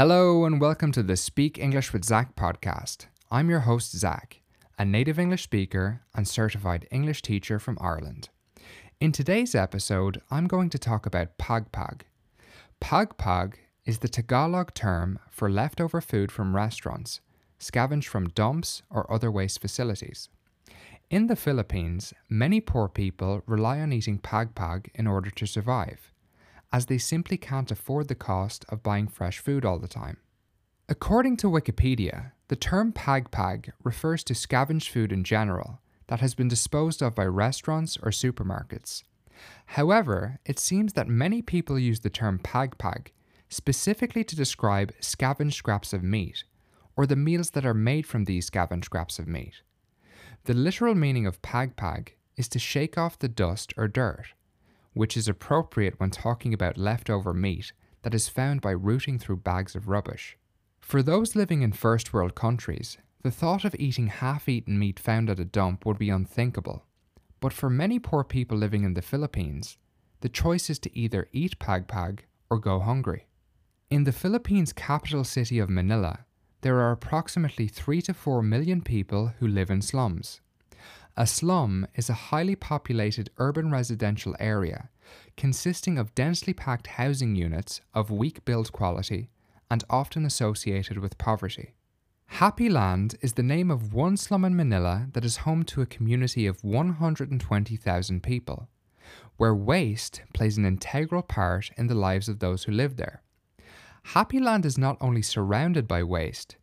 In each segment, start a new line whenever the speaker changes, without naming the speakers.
Hello, and welcome to the Speak English with Zach podcast. I'm your host, Zach, a native English speaker and certified English teacher from Ireland. In today's episode, I'm going to talk about pagpag. Pagpag is the Tagalog term for leftover food from restaurants, scavenged from dumps or other waste facilities. In the Philippines, many poor people rely on eating pagpag in order to survive as they simply can't afford the cost of buying fresh food all the time. According to Wikipedia, the term pagpag refers to scavenged food in general that has been disposed of by restaurants or supermarkets. However, it seems that many people use the term pagpag specifically to describe scavenged scraps of meat, or the meals that are made from these scavenged scraps of meat. The literal meaning of pagpag is to shake off the dust or dirt, which is appropriate when talking about leftover meat that is found by rooting through bags of rubbish. For those living in first world countries, the thought of eating half eaten meat found at a dump would be unthinkable. But for many poor people living in the Philippines, the choice is to either eat pagpag or go hungry. In the Philippines' capital city of Manila, there are approximately 3 to 4 million people who live in slums. A slum is a highly populated urban residential area consisting of densely packed housing units of weak build quality and often associated with poverty. Happy Land is the name of one slum in Manila that is home to a community of 120,000 people, where waste plays an integral part in the lives of those who live there. Happy Land is not only surrounded by waste,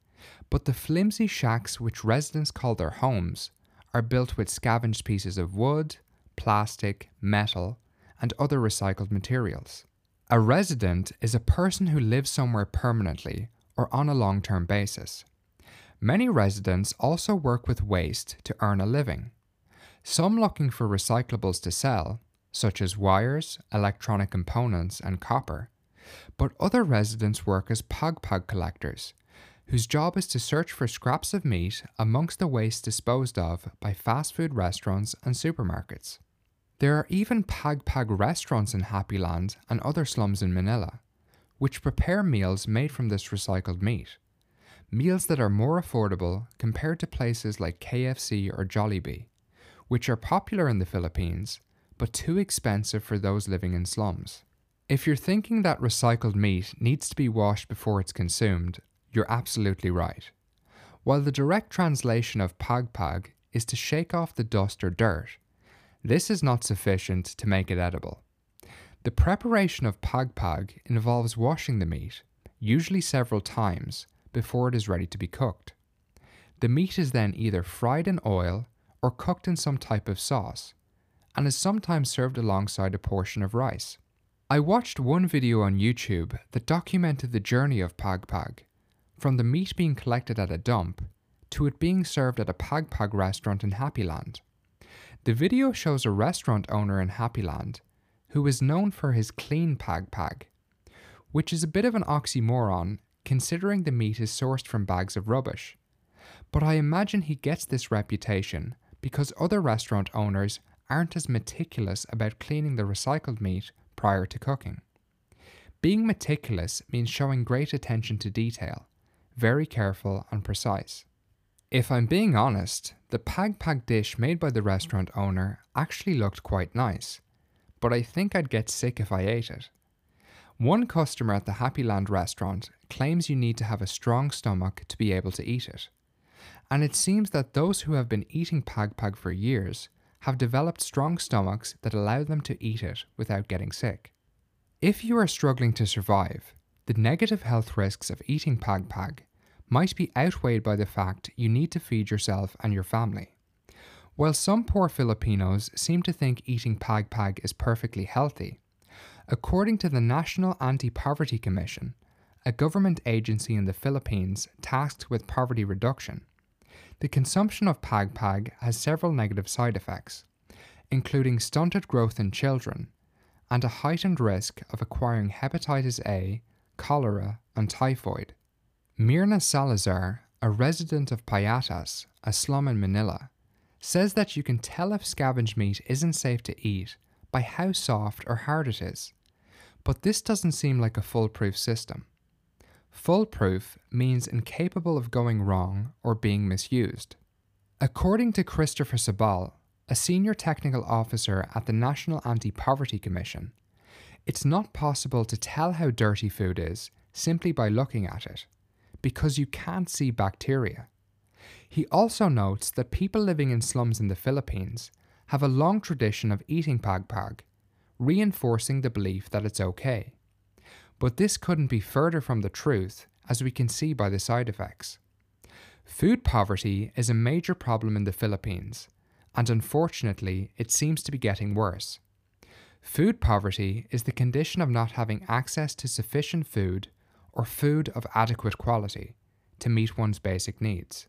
but the flimsy shacks which residents call their homes are built with scavenged pieces of wood, plastic, metal, and other recycled materials. A resident is a person who lives somewhere permanently or on a long term basis. Many residents also work with waste to earn a living. Some looking for recyclables to sell, such as wires, electronic components, and copper, but other residents work as pagpag collectors whose job is to search for scraps of meat amongst the waste disposed of by fast food restaurants and supermarkets. There are even pagpag restaurants in Happy Land and other slums in Manila, which prepare meals made from this recycled meat. Meals that are more affordable compared to places like KFC or Jollibee, which are popular in the Philippines but too expensive for those living in slums. If you're thinking that recycled meat needs to be washed before it's consumed, you're absolutely right. While the direct translation of pagpag is to shake off the dust or dirt, this is not sufficient to make it edible. The preparation of pagpag involves washing the meat, usually several times, before it is ready to be cooked. The meat is then either fried in oil or cooked in some type of sauce, and is sometimes served alongside a portion of rice. I watched one video on YouTube that documented the journey of pagpag from the meat being collected at a dump to it being served at a pagpag restaurant in Happyland. The video shows a restaurant owner in Happyland who is known for his clean pagpag, which is a bit of an oxymoron considering the meat is sourced from bags of rubbish. But I imagine he gets this reputation because other restaurant owners aren't as meticulous about cleaning the recycled meat prior to cooking. Being meticulous means showing great attention to detail, very careful and precise. If I'm being honest, the pagpag dish made by the restaurant owner actually looked quite nice, but I think I'd get sick if I ate it. One customer at the Happy Land restaurant claims you need to have a strong stomach to be able to eat it. And it seems that those who have been eating pagpag for years have developed strong stomachs that allow them to eat it without getting sick. If you are struggling to survive, the negative health risks of eating pagpag might be outweighed by the fact you need to feed yourself and your family. While some poor Filipinos seem to think eating pagpag is perfectly healthy, according to the National Anti Poverty Commission, a government agency in the Philippines tasked with poverty reduction, the consumption of pagpag has several negative side effects, including stunted growth in children and a heightened risk of acquiring hepatitis A, cholera, and typhoid. Mirna Salazar, a resident of Payatas, a slum in Manila, says that you can tell if scavenged meat isn't safe to eat by how soft or hard it is. But this doesn't seem like a foolproof system. Foolproof means incapable of going wrong or being misused. According to Christopher Sabal, a senior technical officer at the National Anti Poverty Commission, it's not possible to tell how dirty food is simply by looking at it, because you can't see bacteria. He also notes that people living in slums in the Philippines have a long tradition of eating pagpag, reinforcing the belief that it's okay. But this couldn't be further from the truth, as we can see by the side effects. Food poverty is a major problem in the Philippines, and unfortunately, it seems to be getting worse. Food poverty is the condition of not having access to sufficient food or food of adequate quality to meet one's basic needs.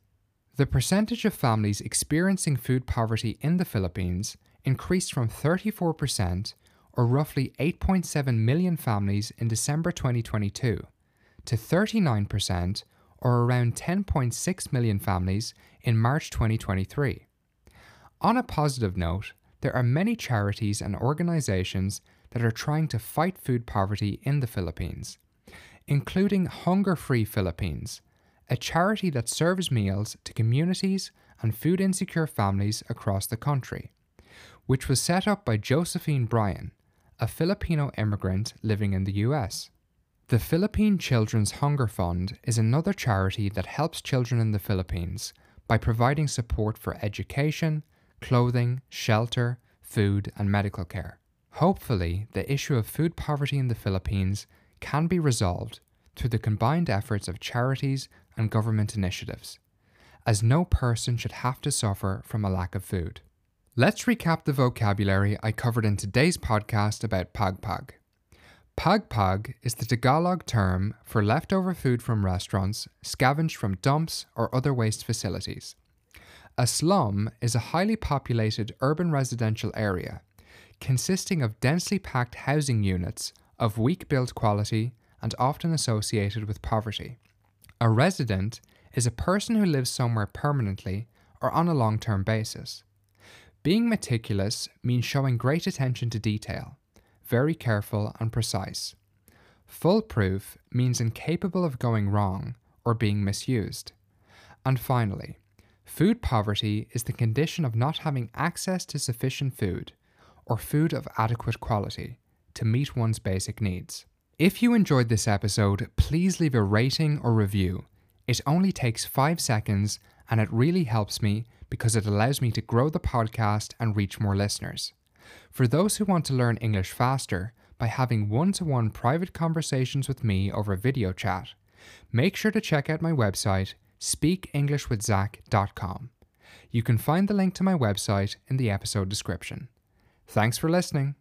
The percentage of families experiencing food poverty in the Philippines increased from 34%, or roughly 8.7 million families in December 2022, to 39%, or around 10.6 million families in March 2023. On a positive note, there are many charities and organizations that are trying to fight food poverty in the Philippines, including Hunger Free Philippines, a charity that serves meals to communities and food insecure families across the country, which was set up by Josephine Bryan, a Filipino immigrant living in the US. The Philippine Children's Hunger Fund is another charity that helps children in the Philippines by providing support for education, clothing, shelter, food, and medical care. Hopefully, the issue of food poverty in the Philippines can be resolved through the combined efforts of charities and government initiatives, as no person should have to suffer from a lack of food. Let's recap the vocabulary I covered in today's podcast about pagpag. Pagpag is the Tagalog term for leftover food from restaurants scavenged from dumps or other waste facilities. A slum is a highly populated urban residential area consisting of densely packed housing units of weak build quality and often associated with poverty. A resident is a person who lives somewhere permanently or on a long term basis. Being meticulous means showing great attention to detail, very careful and precise. Foolproof means incapable of going wrong or being misused. And finally, Food poverty is the condition of not having access to sufficient food, or food of adequate quality, to meet one's basic needs. If you enjoyed this episode, please leave a rating or review. It only takes five seconds and it really helps me because it allows me to grow the podcast and reach more listeners. For those who want to learn English faster by having one to one private conversations with me over video chat, make sure to check out my website speakenglishwithzach.com. You can find the link to my website in the episode description. Thanks for listening.